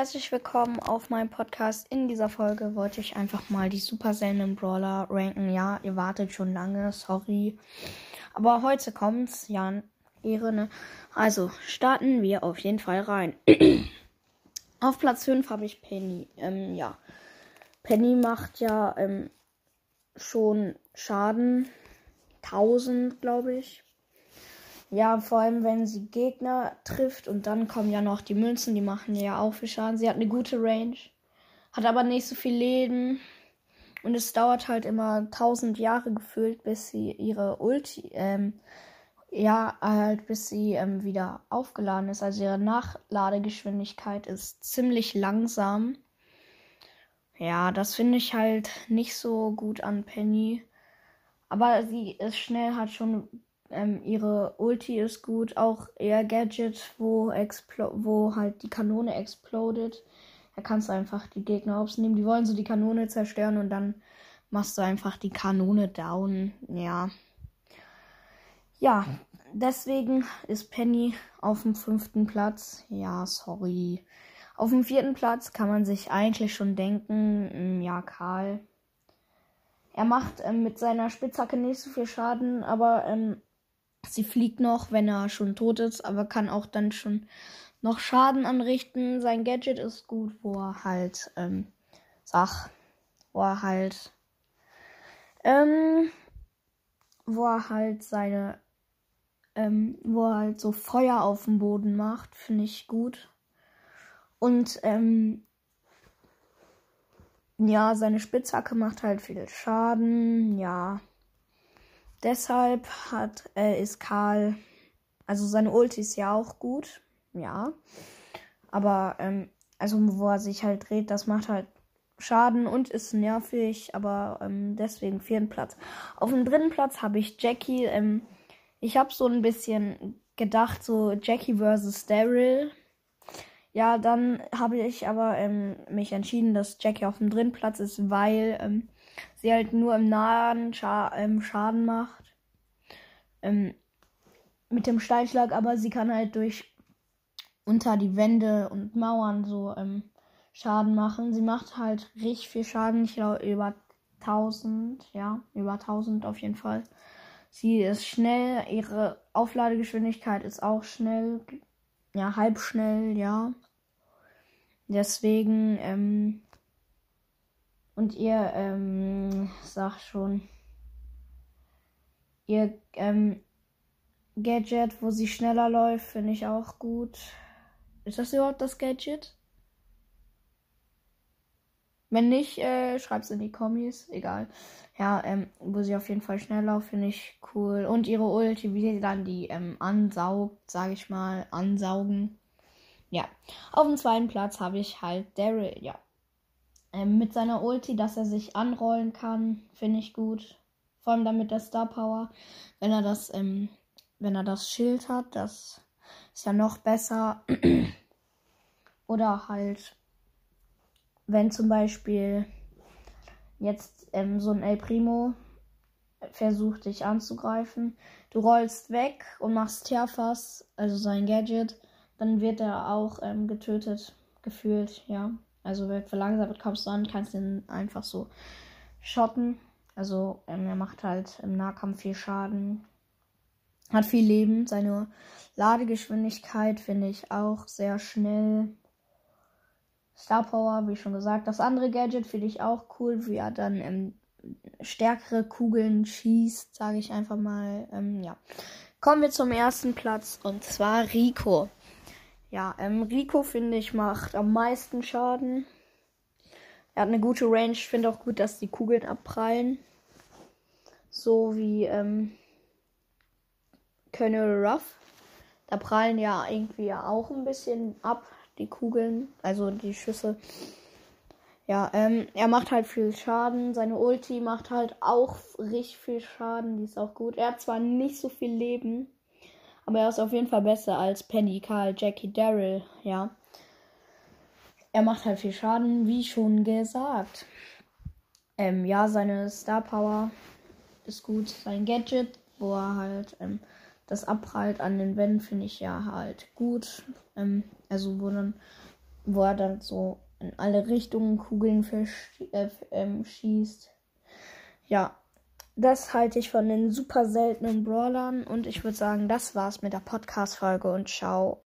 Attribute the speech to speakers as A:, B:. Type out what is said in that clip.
A: herzlich willkommen auf meinem Podcast. In dieser Folge wollte ich einfach mal die super seltenen Brawler ranken. Ja, ihr wartet schon lange, sorry. Aber heute kommt's, ja, Ehre, ne? Also, starten wir auf jeden Fall rein. auf Platz 5 habe ich Penny. Ähm, ja. Penny macht ja ähm, schon Schaden. 1000, glaube ich. Ja, vor allem wenn sie Gegner trifft und dann kommen ja noch die Münzen, die machen ja auch viel Schaden. Sie hat eine gute Range, hat aber nicht so viel Leben und es dauert halt immer tausend Jahre gefühlt, bis sie ihre Ulti, ähm, ja, halt bis sie ähm, wieder aufgeladen ist. Also ihre Nachladegeschwindigkeit ist ziemlich langsam. Ja, das finde ich halt nicht so gut an Penny. Aber sie ist schnell, hat schon ähm, ihre Ulti ist gut, auch ihr Gadget, wo, wo halt die Kanone explodet. Da kannst du einfach die Gegner nehmen. Die wollen so die Kanone zerstören und dann machst du einfach die Kanone down. Ja. Ja, deswegen ist Penny auf dem fünften Platz. Ja, sorry. Auf dem vierten Platz kann man sich eigentlich schon denken, hm, ja, Karl. Er macht ähm, mit seiner Spitzhacke nicht so viel Schaden, aber ähm, Sie fliegt noch, wenn er schon tot ist, aber kann auch dann schon noch Schaden anrichten. Sein Gadget ist gut, wo er halt, ähm, sag, wo er halt, ähm, wo er halt seine, ähm, wo er halt so Feuer auf dem Boden macht, finde ich gut. Und, ähm, ja, seine Spitzhacke macht halt viel Schaden, ja. Deshalb hat, äh, ist Karl, also seine Ulti ist ja auch gut, ja. Aber, ähm, also wo er sich halt dreht, das macht halt Schaden und ist nervig, aber ähm, deswegen vierten Platz. Auf dem dritten Platz habe ich Jackie. Ähm, ich habe so ein bisschen gedacht, so Jackie versus Daryl. Ja, dann habe ich aber ähm, mich entschieden, dass Jackie auf dem dritten Platz ist, weil ähm, sie halt nur im nahen Scha ähm, Schaden macht. Ähm, mit dem Steinschlag, aber sie kann halt durch unter die Wände und Mauern so ähm, Schaden machen. Sie macht halt richtig viel Schaden. Ich glaube über 1000, ja, über 1000 auf jeden Fall. Sie ist schnell, ihre Aufladegeschwindigkeit ist auch schnell, ja, halb schnell, ja. Deswegen, ähm, und ihr ähm, sagt schon, ihr ähm, Gadget, wo sie schneller läuft, finde ich auch gut. Ist das überhaupt das Gadget? Wenn nicht, äh, schreibt es in die Kommis. Egal. Ja, ähm, wo sie auf jeden Fall schnell läuft, finde ich cool. Und ihre Ulti, wie sie dann die ähm, ansaugt, sage ich mal, ansaugen. Ja. Auf dem zweiten Platz habe ich halt Daryl, ja. Ähm, mit seiner Ulti, dass er sich anrollen kann, finde ich gut. Vor allem damit der Star Power. Wenn er das, ähm, wenn er das Schild hat, das ist ja noch besser. Oder halt, wenn zum Beispiel jetzt ähm, so ein El Primo versucht dich anzugreifen, du rollst weg und machst Terfas, also sein Gadget, dann wird er auch ähm, getötet, gefühlt, ja. Also wird verlangsamt, kommst du an, kannst ihn einfach so schotten. Also ähm, er macht halt im Nahkampf viel Schaden. Hat viel Leben. Seine Ladegeschwindigkeit finde ich auch sehr schnell. Star Power, wie schon gesagt. Das andere Gadget finde ich auch cool, wie er dann ähm, stärkere Kugeln schießt, sage ich einfach mal. Ähm, ja. Kommen wir zum ersten Platz und zwar Rico. Ja, ähm, Rico finde ich macht am meisten Schaden. Er hat eine gute Range. Ich finde auch gut, dass die Kugeln abprallen. So wie ähm, Colonel Ruff. Da prallen ja irgendwie auch ein bisschen ab, die Kugeln, also die Schüsse. Ja, ähm, er macht halt viel Schaden. Seine Ulti macht halt auch richtig viel Schaden. Die ist auch gut. Er hat zwar nicht so viel Leben, aber er ist auf jeden Fall besser als Penny, Karl, Jackie, Daryl. Ja er macht halt viel Schaden, wie schon gesagt. Ähm, ja, seine Star Power ist gut. Sein Gadget, wo er halt ähm, das abprallt an den Wänden, finde ich ja halt gut. Ähm, also, wo dann wo er dann so in alle Richtungen Kugeln verschießt. Äh, ähm, schießt. ja, das halte ich von den super seltenen Brawlern und ich würde sagen, das war's mit der Podcast-Folge und ciao.